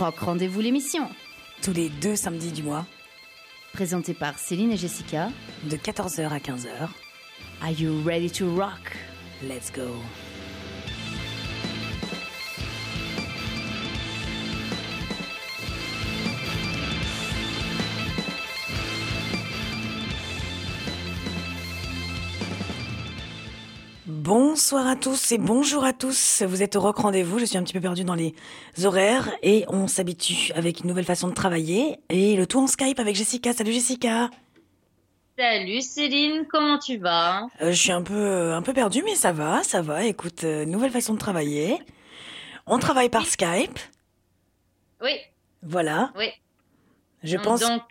Rock Rendez-vous l'émission. Tous les deux samedis du mois. Présentée par Céline et Jessica. De 14h à 15h. Are you ready to rock? Let's go. Bonsoir à tous et bonjour à tous. Vous êtes au Rock Rendez-vous. Je suis un petit peu perdue dans les horaires et on s'habitue avec une nouvelle façon de travailler et le tout en Skype avec Jessica. Salut Jessica. Salut Céline, comment tu vas? Euh, Je suis un peu, euh, un peu perdue, mais ça va, ça va. Écoute, euh, nouvelle façon de travailler. On travaille par Skype. Oui. Voilà. Oui. Je pense. Donc,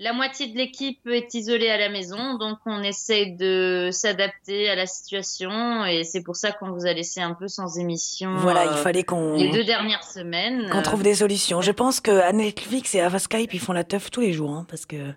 la moitié de l'équipe est isolée à la maison, donc on essaie de s'adapter à la situation et c'est pour ça qu'on vous a laissé un peu sans émission. Voilà, il fallait qu'on. Les deux dernières semaines. Qu'on trouve des solutions. Je pense que Netflix et à Skype, ils font la teuf tous les jours, hein, parce que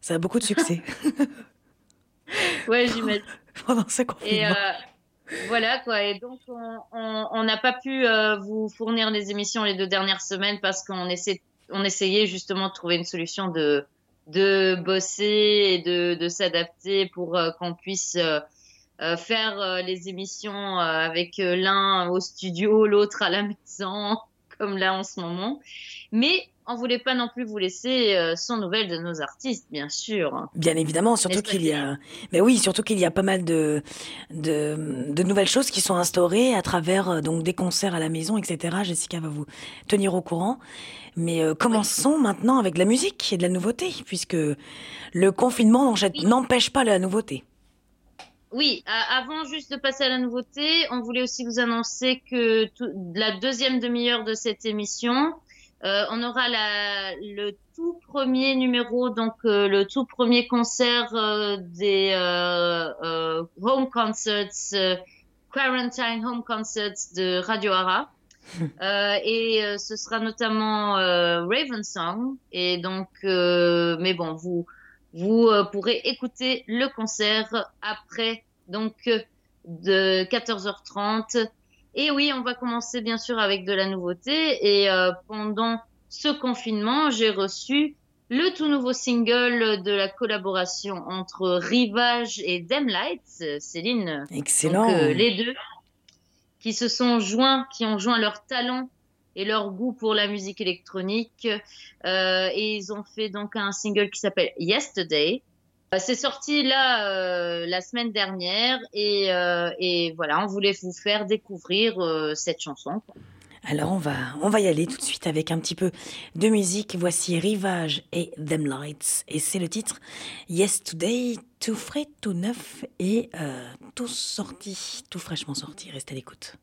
ça a beaucoup de succès. ouais, j'imagine. Pendant ce confinement. Euh, voilà quoi. Et donc on n'a pas pu euh, vous fournir les émissions les deux dernières semaines parce qu'on essaie, on essayait justement de trouver une solution de de bosser et de, de s'adapter pour euh, qu'on puisse euh, euh, faire les émissions avec l'un au studio, l'autre à la maison, comme là en ce moment. Mais on voulait pas non plus vous laisser sans nouvelles de nos artistes, bien sûr. Bien évidemment, surtout qu'il y a, mais oui, surtout qu'il y a pas mal de, de, de nouvelles choses qui sont instaurées à travers donc des concerts à la maison, etc. Jessica va vous tenir au courant. Mais euh, commençons maintenant avec de la musique et de la nouveauté, puisque le confinement n'empêche pas la nouveauté. Oui, avant juste de passer à la nouveauté, on voulait aussi vous annoncer que la deuxième demi-heure de cette émission, euh, on aura la, le tout premier numéro, donc euh, le tout premier concert des home concerts, quarantine home concerts de Radio Ara. Euh, et euh, ce sera notamment euh, Raven Song. Et donc, mais bon, vous vous pourrez écouter le concert après donc de 14h30. Et oui, on va commencer bien sûr avec de la nouveauté. Et pendant ce confinement, j'ai reçu le tout nouveau single de la collaboration entre Rivage et Dem Lights, Céline. Excellent. les deux qui se sont joints, qui ont joint leur talent et leur goût pour la musique électronique. Euh, et ils ont fait donc un single qui s'appelle Yesterday. Euh, c'est sorti là euh, la semaine dernière et, et, voilà, on voulait vous faire découvrir cette chanson. Alors on va, on va y aller tout de suite avec un petit peu de musique. Voici Rivage et Them Lights. Et c'est le titre Yesterday, tout frais, tout neuf et tout sorti, tout fraîchement sorti. Restez à l'écoute.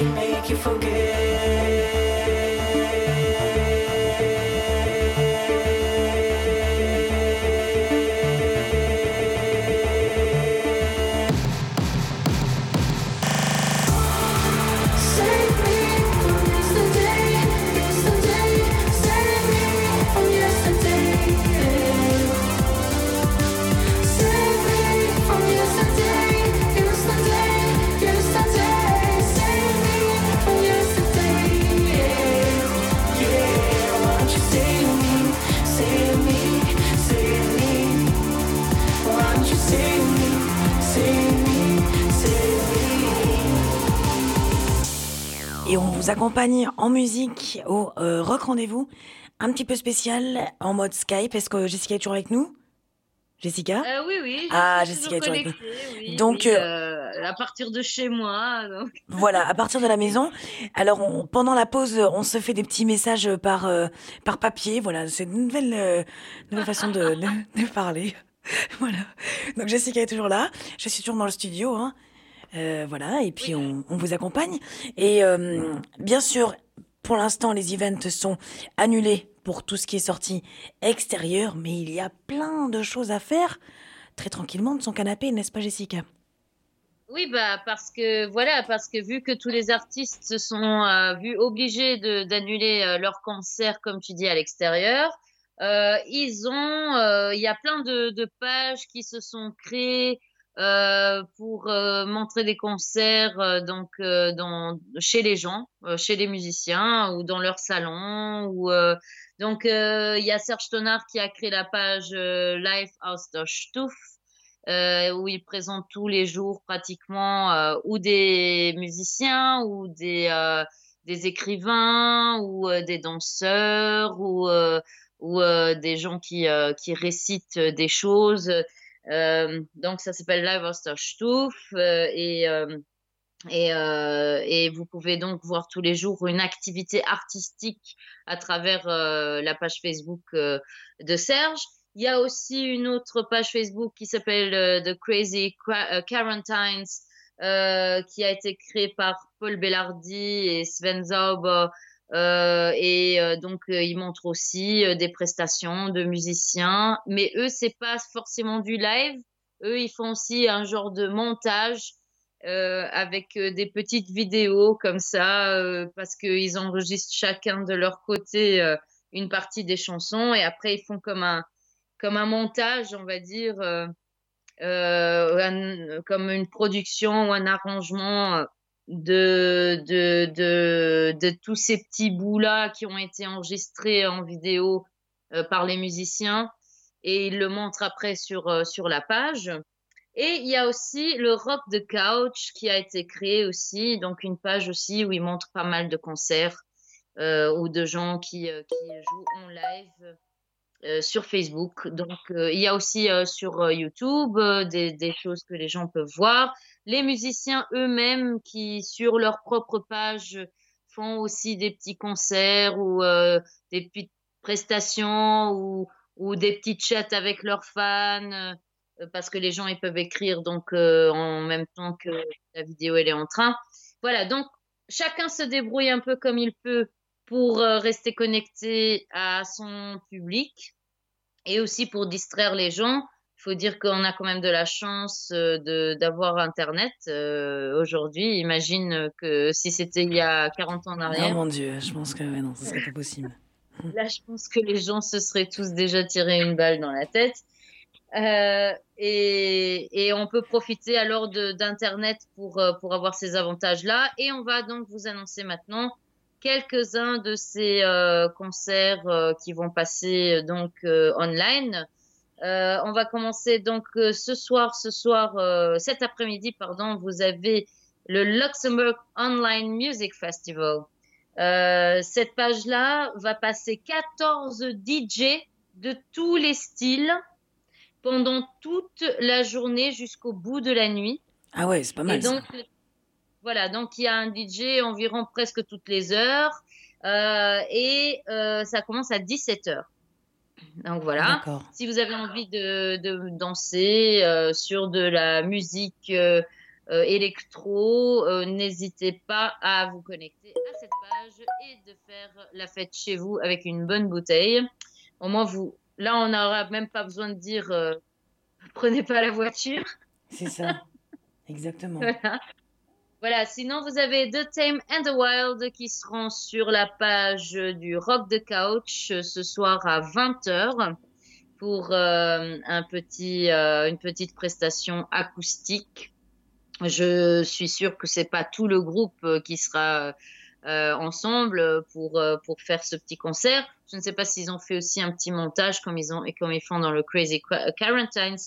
can make you forget. Vous accompagne en musique au euh, Rock Rendez-vous, un petit peu spécial en mode Skype. Est-ce que Jessica est toujours avec nous? Jessica? Euh, Oui, oui. Ah, Jessica est toujours avec nous. donc, à partir de chez moi. Voilà, à partir de la maison. Alors, pendant la pause, on se fait des petits messages par, par papier. Voilà, c'est une nouvelle, nouvelle façon de, de, de parler. voilà. Donc Jessica est toujours là. Je suis toujours dans le studio. Hein. Euh, voilà. Et puis on, on, vous accompagne. Et euh, bien sûr, pour l'instant, les events sont annulés pour tout ce qui est sorti extérieur. Mais il y a plein de choses à faire très tranquillement de son canapé, n'est-ce pas Jessica? Oui, bah parce que voilà, parce que vu que tous les artistes se sont euh, vus obligés d'annuler euh, leur concert, comme tu dis, à l'extérieur, euh, ils ont, il y a plein de, de, pages qui se sont créées euh, pour euh, montrer des concerts euh, donc dans, chez les gens, chez les musiciens ou dans leur salon. Donc il y a Serge Tonard qui a créé la page Live aus der Stuff. où il présente tous les jours pratiquement ou des musiciens ou des, des écrivains ou des danseurs ou ou des gens qui, qui récitent des choses. Euh, donc ça s'appelle Live Osterstuf et et, euh, et, vous pouvez donc voir tous les jours une activité artistique à travers euh, la page Facebook euh, de Serge. Il y a aussi une autre page Facebook qui s'appelle The Crazy Quarantines, qui a été créée par Paul Bellardi et Sven Zauber euh, et euh, donc, euh, ils montrent aussi des prestations de musiciens. Mais eux, c'est pas forcément du live. Eux, ils font aussi un genre de montage avec des petites vidéos comme ça, parce qu'ils enregistrent chacun de leur côté une partie des chansons et après ils font comme un comme un montage, on va dire, comme une production ou un arrangement de, de, de, de tous ces petits bouts-là qui ont été enregistrés en vidéo euh, par les musiciens. Et ils le montrent après sur, euh, sur la page. Et il y a aussi le Rock the Couch qui a été créé aussi, donc une page aussi où ils montrent pas mal de concerts euh, ou de gens qui, qui jouent en live euh, sur Facebook. Donc, il y a aussi sur YouTube des, des, choses que les gens peuvent voir les musiciens eux-mêmes qui, sur leur propre page, font aussi des petits concerts ou euh, des petites prestations ou, ou, des petits chats avec leurs fans euh, parce que les gens ils peuvent écrire donc euh, en même temps que la vidéo elle est en train. Voilà, donc chacun se débrouille un peu comme il peut pour rester connecté à son public et aussi pour distraire les gens il faut dire qu'on a quand même de la chance euh, d'avoir Internet euh, aujourd'hui. Imagine que si c'était il y a 40 ans en arrière. Oh mon Dieu, je pense que non, ce serait pas possible. Là, je pense que les gens se seraient tous déjà tiré une balle dans la tête. Euh, et, et, on peut profiter alors d'Internet pour, euh, pour avoir ces avantages-là. Et on va donc vous annoncer maintenant quelques-uns de ces euh, concerts euh, qui vont passer donc online. Euh, on va commencer donc euh, ce soir, ce soir, euh, cet après-midi, pardon, vous avez le Luxembourg Online Music Festival. cette page-là va passer 14 DJ de tous les styles pendant toute la journée jusqu'au bout de la nuit. Ah ouais, c'est pas mal. Et donc, voilà, donc il y a un DJ environ presque toutes les heures et ça commence à 17 heures. Donc voilà. Si vous avez envie de, de danser euh, sur de la musique euh, euh, électro, n'hésitez pas à vous connecter à cette page et de faire la fête chez vous avec une bonne bouteille. Au moins, vous, là, on n'aura même pas besoin de dire prenez pas la voiture. C'est ça. Exactement. Voilà, sinon vous avez The Tame and the Wild qui seront sur la page du Rock the Couch euh, ce soir à 20h pour euh, un petit, euh, une petite prestation acoustique. Je suis sûre que c'est pas tout le groupe qui sera ensemble pour, pour faire ce petit concert. Je ne sais pas s'ils ont fait aussi un petit montage comme ils, ont, et comme ils font dans le Crazy Quarantines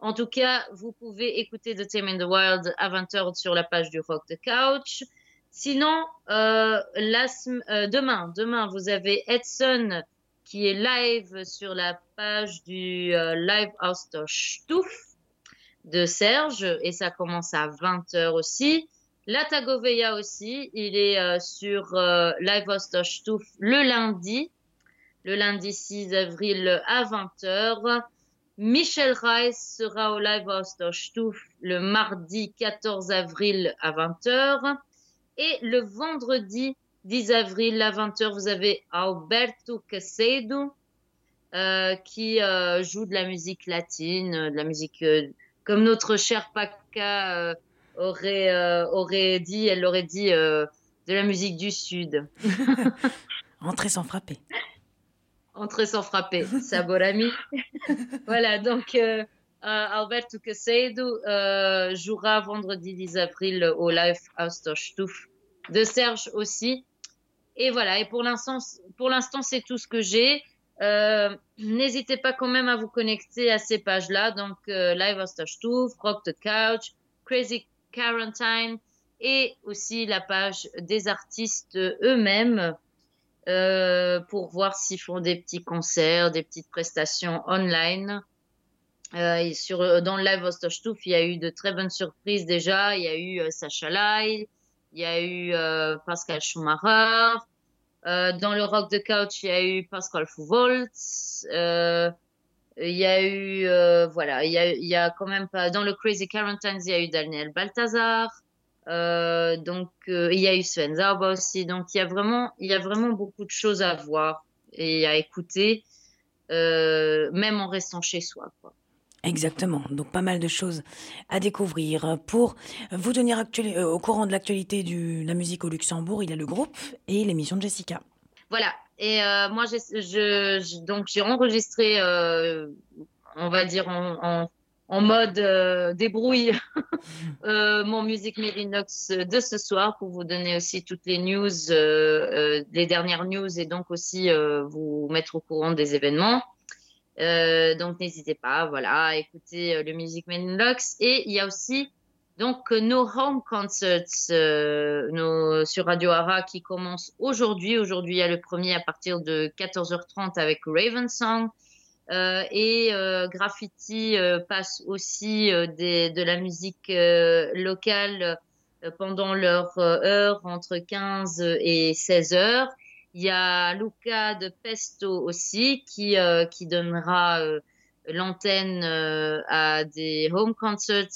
en tout cas, vous pouvez écouter The Tame in the Wild à 20h sur la page du Rock the Couch. Sinon, euh, demain, demain, vous avez Edson qui est live sur la page du Live House Stuf de Serge et ça commence à 20h aussi. La Tagoveya aussi, il est sur Live House Stuf le lundi, le lundi 6 avril à 20h. Michel Rice sera au Live House le mardi 14 avril à 20h. Et le vendredi 10 avril à 20h, vous avez Alberto Casedo euh, qui euh, joue de la musique latine, de la musique euh, comme notre cher Paca aurait, aurait dit, elle aurait dit de la musique du Sud. Entrer sans frapper. Entrer sans frapper, Saborami. voilà, donc Alberto Casedo jouera vendredi 10 avril au Live House de Serge aussi. Et voilà, et pour l'instant, c'est tout ce que j'ai. Euh, n'hésitez pas quand même à vous connecter à ces pages-là. Donc, euh, Live Ostashtouf, Rock the Couch, Crazy Quarantine et aussi la page des artistes eux-mêmes euh, pour voir s'ils font des petits concerts, des petites prestations online. Et sur, dans le Live Ostashtouf, il y a eu de très bonnes surprises déjà. Il y a eu Sacha Lai, il y a eu euh, Pascal Schumacher. Euh, dans le rock de couch, il y a eu Pascal Fouvoltz. Euh, il y a eu, euh, voilà, il y a, il y a quand même pas. Dans le Crazy Quarantines, il y a eu Daniel Balthazar. Euh, donc, il y a eu Sven Zarba aussi. Donc, il y a vraiment, il y a vraiment beaucoup de choses à voir et à écouter, même en restant chez soi. Quoi. Exactement, donc pas mal de choses à découvrir. Pour vous tenir euh, au courant de l'actualité de la musique au Luxembourg, il y a le groupe et l'émission de Jessica. Voilà, et euh, moi je, donc j'ai enregistré, euh, on va dire en, mode débrouille, mon musique Merinox de ce soir pour vous donner aussi toutes les news, les dernières news et donc aussi vous mettre au courant des événements. Euh, donc n'hésitez pas, voilà, à écouter euh, le Music Lux. Et il y a aussi donc nos home concerts euh, nos, sur Radio Ara qui commencent aujourd'hui. Aujourd'hui, il y a le premier à partir de 14h30 avec Raven Song. Euh, et Graffiti passe aussi des, de la musique locale pendant leur heure entre 15 et 16 heures. Il y a Luca de Pesto aussi qui, euh, qui donnera euh, l'antenne euh, à des home concerts,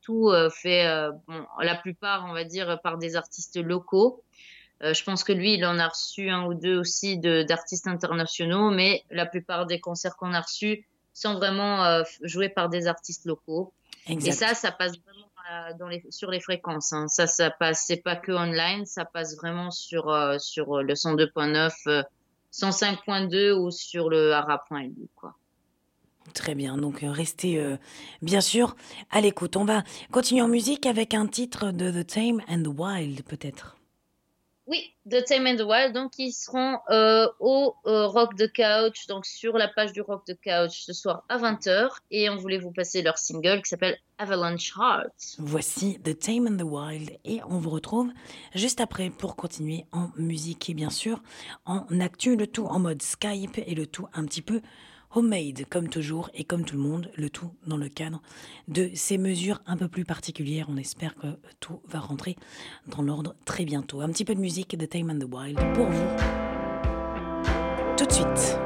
tout fait, bon, la plupart, on va dire, par des artistes locaux. Je pense que lui, il en a reçu un ou deux aussi d'artistes internationaux, mais la plupart des concerts qu'on a reçus sont vraiment joués par des artistes locaux. Et ça, ça passe vraiment dans les, sur les fréquences. Hein. Ça, ça passe, c'est pas que online, ça passe vraiment sur, euh, sur le 102.9, 105.2 euh, ou sur le ara.lu, quoi. Très bien, donc euh, restez bien sûr à l'écoute. On va continuer en musique avec un titre de The Tame and the Wild, peut-être. Oui, The Tame and the Wild, donc ils seront euh, au euh, Rock the Couch, donc sur la page du Rock the Couch ce soir à 20h. Et on voulait vous passer leur single qui s'appelle Avalanche Heart. Voici The Tame and the Wild et on vous retrouve juste après pour continuer en musique et bien sûr en actu, le tout en mode Skype et le tout un petit peu homemade, comme toujours, et comme tout le monde, le tout dans le cadre de ces mesures un peu plus particulières. On espère que tout va rentrer dans l'ordre très bientôt. Un petit peu de musique de Time and the Wild pour vous. Tout de suite.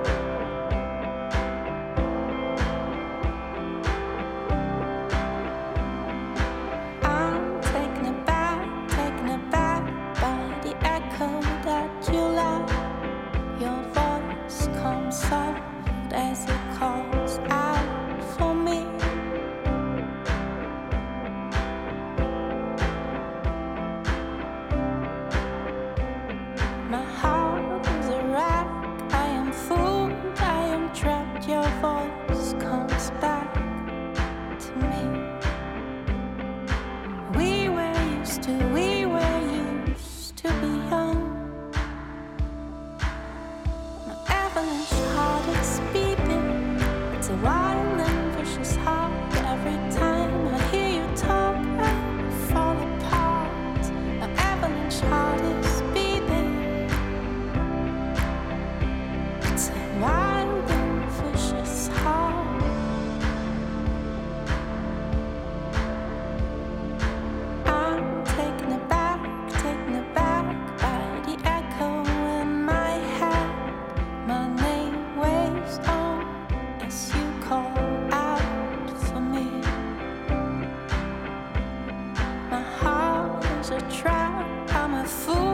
a trap. I'm a fool.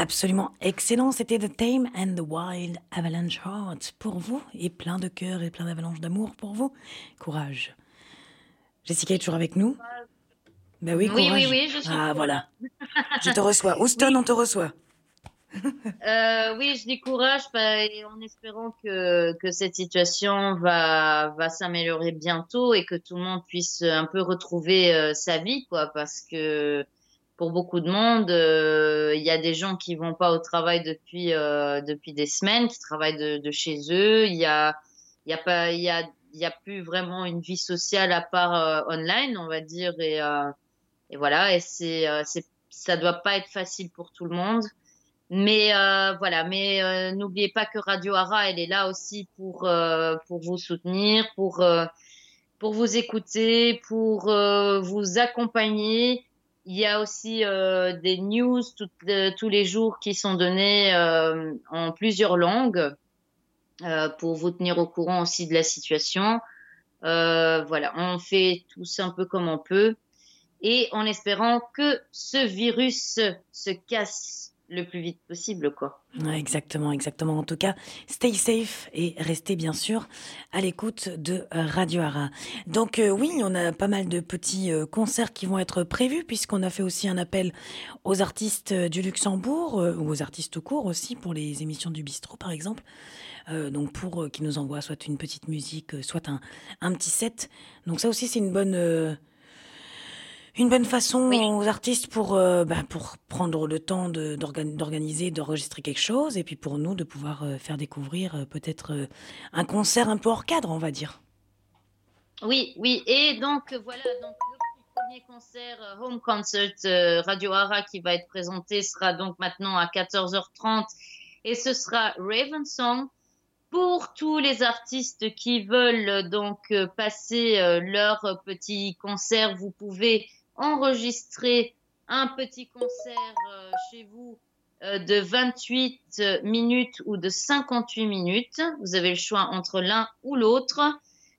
Absolument excellent. C'était The Tame and the Wild Avalanche Heart pour vous et plein de cœur et plein d'avalanches d'amour pour vous. Courage. Jessica est toujours avec nous Ben oui, courage. Oui, oui, oui, je suis. Ah, voilà. je te reçois. Houston, on te reçoit. Euh, oui, je dis courage bah, en espérant que, que cette situation va, va s'améliorer bientôt et que tout le monde puisse un peu retrouver euh, sa vie, quoi, parce que pour beaucoup de monde, euh, il y a des gens qui vont pas au travail depuis euh, depuis des semaines, qui travaillent de, chez eux. Il y a il y a pas il y a il y a plus vraiment une vie sociale à part euh, online, on va dire et et voilà et c'est c'est ça doit pas être facile pour tout le monde. Mais voilà, mais n'oubliez pas que Radio Ara, elle est là aussi pour pour vous soutenir, pour pour vous écouter, pour vous accompagner il y a aussi euh, des news tous les jours qui sont donnés euh, en plusieurs langues euh, pour vous tenir au courant aussi de la situation. voilà, on fait tous un peu comme on peut et en espérant que ce virus se casse le plus vite possible, quoi. exactement, exactement. En tout cas, stay safe et restez bien sûr à l'écoute de Radio Ara. Donc euh, oui, on a pas mal de petits euh, concerts qui vont être prévus puisqu'on a fait aussi un appel aux artistes du Luxembourg euh, ou aux artistes au cours aussi pour les émissions du bistrot par exemple. donc pour qu'ils nous envoient soit une petite musique, soit un, un petit set. Donc ça aussi c'est une bonne une bonne façon aux artistes pour, euh, bah, pour prendre le temps d'organiser, d'enregistrer quelque chose, et puis pour nous de pouvoir euh, faire découvrir euh, peut-être un concert un peu hors cadre, on va dire. Oui, oui, et donc voilà, donc le premier concert Home Concert Radio Ara qui va être présenté sera donc maintenant à 14h30 et ce sera Raven Song pour tous les artistes qui veulent donc passer leur petit concert, vous pouvez enregistrer un petit concert euh, chez vous euh, de 28 minutes ou de 58 minutes. Vous avez le choix entre l'un ou l'autre.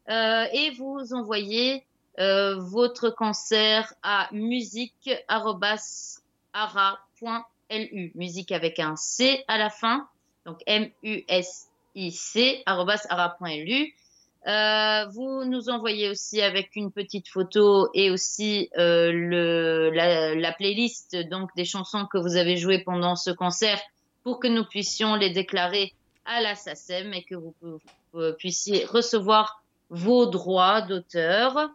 Euh, et vous envoyez votre concert à musique.ara.lu. Musique avec un C à la fin. Donc M-U-S-I-C. Euh, vous nous envoyez aussi avec une petite photo et aussi euh, le, la, la, playlist donc des chansons que vous avez jouées pendant ce concert pour que nous puissions les déclarer à la SACEM et que vous, vous puissiez recevoir vos droits d'auteur.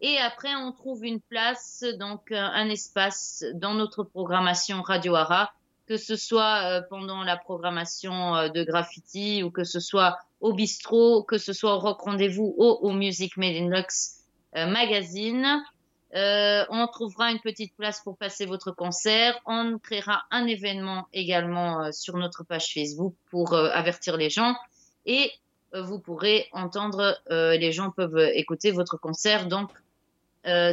Et après, on trouve une place, donc un espace dans notre programmation Radio Ara, que ce soit euh, pendant la programmation euh, de graffiti ou que ce soit au bistrot, que ce soit au Rock Rendez-vous ou au Music Made in Lux euh, magazine. Euh, on trouvera une petite place pour passer votre concert. On créera un événement également euh, sur notre page Facebook pour avertir les gens. Et vous pourrez entendre, les gens peuvent écouter votre concert donc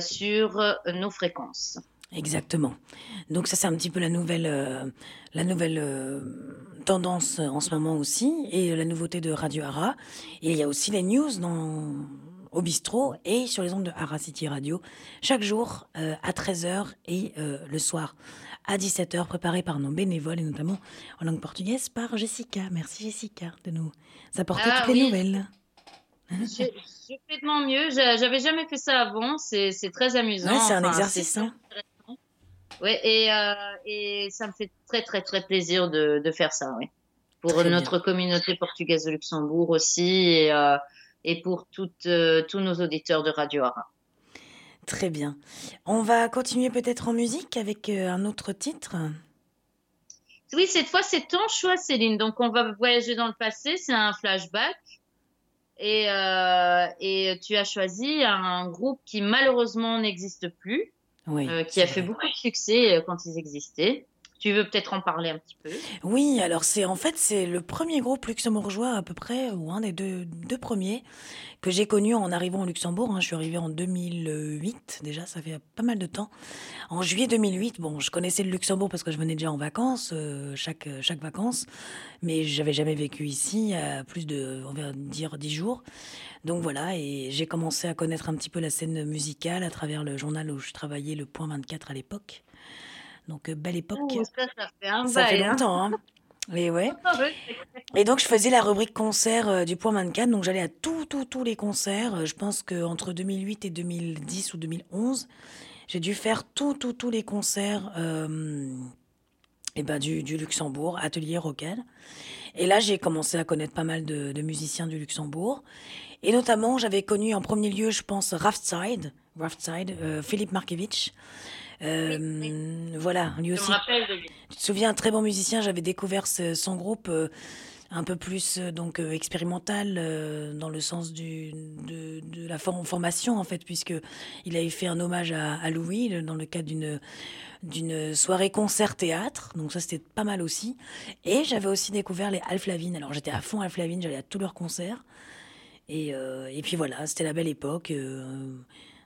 sur nos fréquences. Exactement. Donc ça c'est un petit peu la nouvelle, la nouvelle tendance en ce moment aussi et la nouveauté de Radio Ara. Et il y a aussi les news dans, au bistrot et sur les ondes de Ara City Radio chaque jour euh, à 13h et euh, le soir à 17h préparé par nos bénévoles et notamment en langue portugaise par Jessica. Merci Jessica de nous apporter Ah toutes les nouvelles. Je, je fais de mon mieux. J'a- J'avais jamais fait ça avant. C'est très amusant. Ouais, c'est un Enfin, exercice, hein. Ouais, et, euh, et ça me fait très, très, très plaisir de, de faire ça, oui. Pour Très bien. notre communauté portugaise de Luxembourg aussi et, euh, et pour toutes, euh, tous nos auditeurs de Radio Ara. Très bien. On va continuer peut-être en musique avec un autre titre. Oui, cette fois, c'est ton choix, Céline. Donc, on va voyager dans le passé. C'est un flashback. Et, et tu as choisi un groupe qui malheureusement n'existe plus, Oui. euh, qui a fait vrai. beaucoup de succès euh, quand ils existaient. Tu veux peut-être en parler un petit peu Oui, alors c'est en fait c'est le premier groupe luxembourgeois à peu près ou un des deux, deux premiers que j'ai connu en arrivant au Luxembourg. hein. Je suis arrivée en 2008 déjà, ça fait pas mal de temps. En juillet 2008, bon, je connaissais le Luxembourg parce que je venais déjà en vacances euh, chaque chaque vacances, mais j'avais jamais vécu ici à plus de on va dire dix jours. Donc voilà, et j'ai commencé à connaître un petit peu la scène musicale à travers le journal où je travaillais, le Point 24 à l'époque. Donc euh, belle époque. Ça, ça fait un Ça fait bail, longtemps, hein. Et ouais. Et donc, je faisais la rubrique concert euh, du Point 24. Donc, j'allais à tous, tous, tous les concerts. Euh, Je pense qu'entre 2008 et 2010 ou 2011, j'ai dû faire tous, tous, tous les concerts euh, eh ben, du, du Luxembourg, Atelier Rock'n'Roll. Et là, j'ai commencé à connaître pas mal de, de musiciens du Luxembourg. Et notamment, j'avais connu en premier lieu, je pense, Raftside, Raftside, euh, Philippe Markevitch. Euh, Voilà, lui Je aussi me rappelle de lui. tu te souviens, un très bon musicien, j'avais découvert ce- son groupe euh, un peu plus euh, donc expérimental dans le sens du, de, de la for- formation en fait, puisque il avait fait un hommage à, à Louis dans le cadre d'une d'une soirée concert théâtre, donc ça c'était pas mal aussi. Et j'avais aussi découvert les Alf Lavigne. Alors j'étais à fond Alf Lavigne, j'allais à tous leurs concerts. Et, euh, et puis voilà, c'était la belle époque, euh,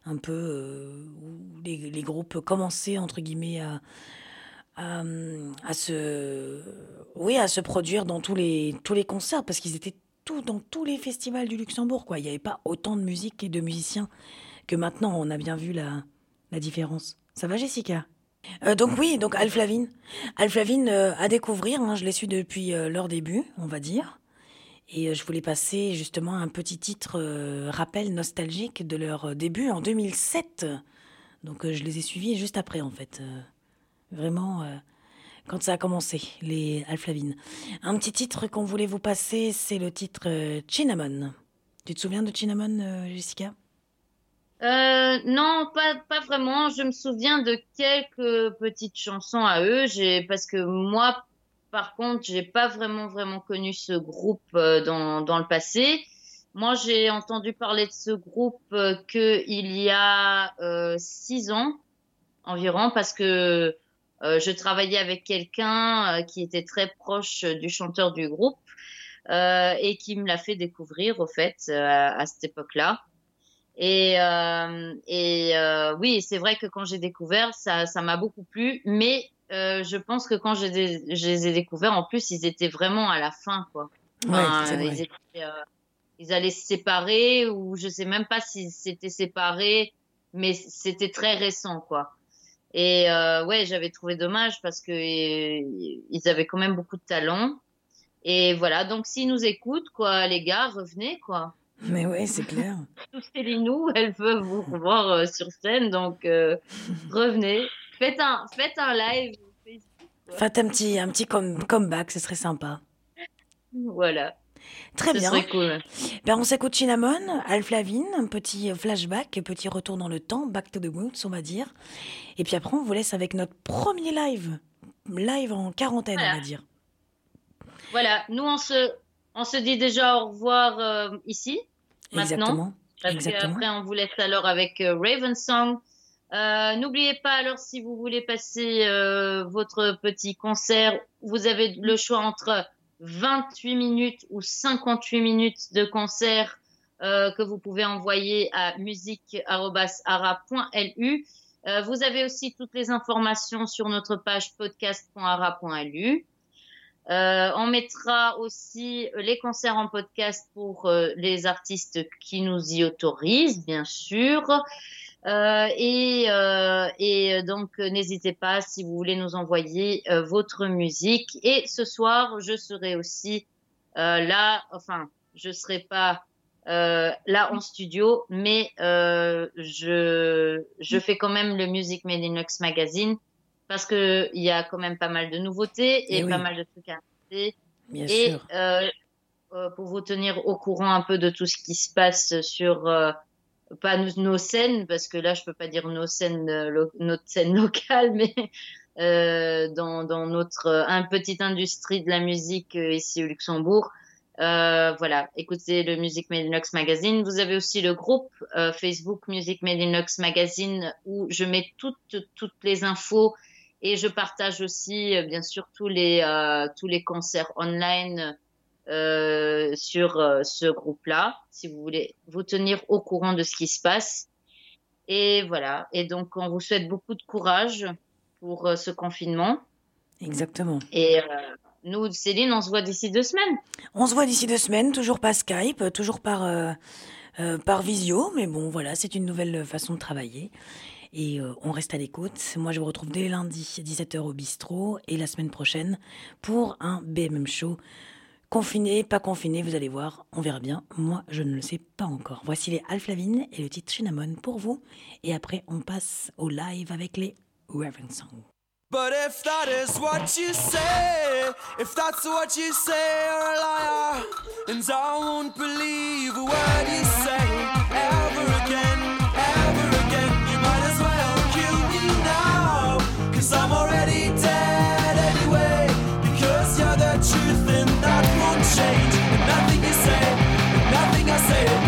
un peu euh, où les, les groupes commençaient entre guillemets à, à, se, oui, à se produire dans tous les, tous les concerts parce qu'ils étaient tout, dans tous les festivals du Luxembourg. Quoi. Il n'y avait pas autant de musique et de musiciens que maintenant. On a bien vu la, la différence. Ça va, Jessica? Euh, donc oui, donc Alf Lavigne. Alf Lavigne euh, à découvrir, hein, je l'ai su depuis leur début, on va dire. Et euh, je voulais passer justement un petit titre euh, rappel nostalgique de leur euh, début en 2007. Donc je les ai suivis juste après en fait. Vraiment quand ça a commencé, les Alflavines. Un petit titre qu'on voulait vous passer, c'est le titre Cinnamon. Tu te souviens de Cinnamon, Jessica? Non, pas, pas vraiment. Je me souviens de quelques petites chansons à eux. J'ai, parce que moi, par contre, j'ai pas vraiment, vraiment connu ce groupe euh, dans, dans le passé. Moi, j'ai entendu parler de ce groupe euh, que il y a euh, six ans environ, parce que je travaillais avec quelqu'un qui était très proche du chanteur du groupe et qui me l'a fait découvrir, au fait, à cette époque-là. Et, oui, c'est vrai que quand j'ai découvert, ça, ça m'a beaucoup plu. Mais euh, je pense que quand je les ai découverts, en plus, ils étaient vraiment à la fin, quoi. Enfin, c'est vrai. ils, étaient, euh, ils allaient se séparer ou je sais même pas s'ils s'étaient séparés, mais c'était très récent, quoi. Et euh, ouais, j'avais trouvé dommage parce que euh, ils avaient quand même beaucoup de talent. Et voilà, donc s'ils nous écoutent, quoi, les gars, revenez, quoi Mais ouais, c'est clair. tous Célinou, elles peuvent vous revoir sur scène, donc revenez. Faites un, faites un live. Faites un petit, un petit come- comeback, ce serait sympa. Voilà, Très ce bien. serait cool. Ben, on s'écoute Cinnamon, Alf Lavigne, un petit flashback, un petit retour dans le temps, back to the roots, on va dire. Et puis après, on vous laisse avec notre premier live, live en quarantaine, Voilà. on va dire. Voilà, nous on se, on se dit déjà au revoir euh, ici, maintenant. Exactement. Parce Exactement. qu'après, on vous laisse alors avec euh, Raven Song. Euh, N'oubliez pas alors si vous voulez passer euh, votre petit concert, vous avez le choix entre 28 minutes ou 58 minutes de concert euh, que vous pouvez envoyer à musique.ara.lu. Euh, vous avez aussi toutes les informations sur notre page podcast.ara.lu. On mettra aussi les concerts en podcast pour les artistes qui nous y autorisent, bien sûr. Euh, et, euh, et donc, n'hésitez pas si vous voulez nous envoyer euh, votre musique. Et ce soir, je serai aussi là, enfin, je serai pas là en studio, mais je, je fais quand même le Music Made in Lux Magazine parce que il y a quand même pas mal de nouveautés et, Eh oui. pas mal de trucs à inventer. Bien Et sûr. euh, euh, pour vous tenir au courant un peu de tout ce qui se passe sur euh, pas nos, scènes, parce que là je peux pas dire nos scènes, euh, notre scène locale, mais euh, dans, dans notre euh, un petite industrie de la musique ici au Luxembourg. Voilà, écoutez le Music Made in Lux Magazine. Vous avez aussi le groupe Facebook Music Made in Lux Magazine où je mets toutes toutes les infos et je partage aussi, bien sûr, tous les, tous les concerts online euh, sur euh, ce groupe-là, si vous voulez vous tenir au courant de ce qui se passe. Et voilà. Et donc, on vous souhaite beaucoup de courage pour euh, ce confinement. Exactement. Et nous, Céline, on se voit d'ici deux semaines. On se voit d'ici deux semaines, toujours pas Skype, toujours par, par visio, mais bon, voilà, c'est une nouvelle façon de travailler. Et euh, on reste à l'écoute. Moi, je vous retrouve dès lundi, 17h au bistrot, et la semaine prochaine pour un BMM show. Confiné, pas confiné, vous allez voir, on verra bien. Moi, je ne le sais pas encore. Voici les Alflavine et le titre Cinnamon pour vous. Et après, on passe au live avec les Raven Song. But if that is what you say, if that's what you say, you're a liar. And I won't believe a word you say ever again, ever again. You might as well kill me now, cause I'm already say. And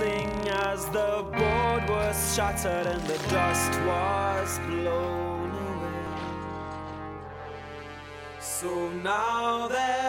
passing as the board was shattered and the dust was blown away. So now there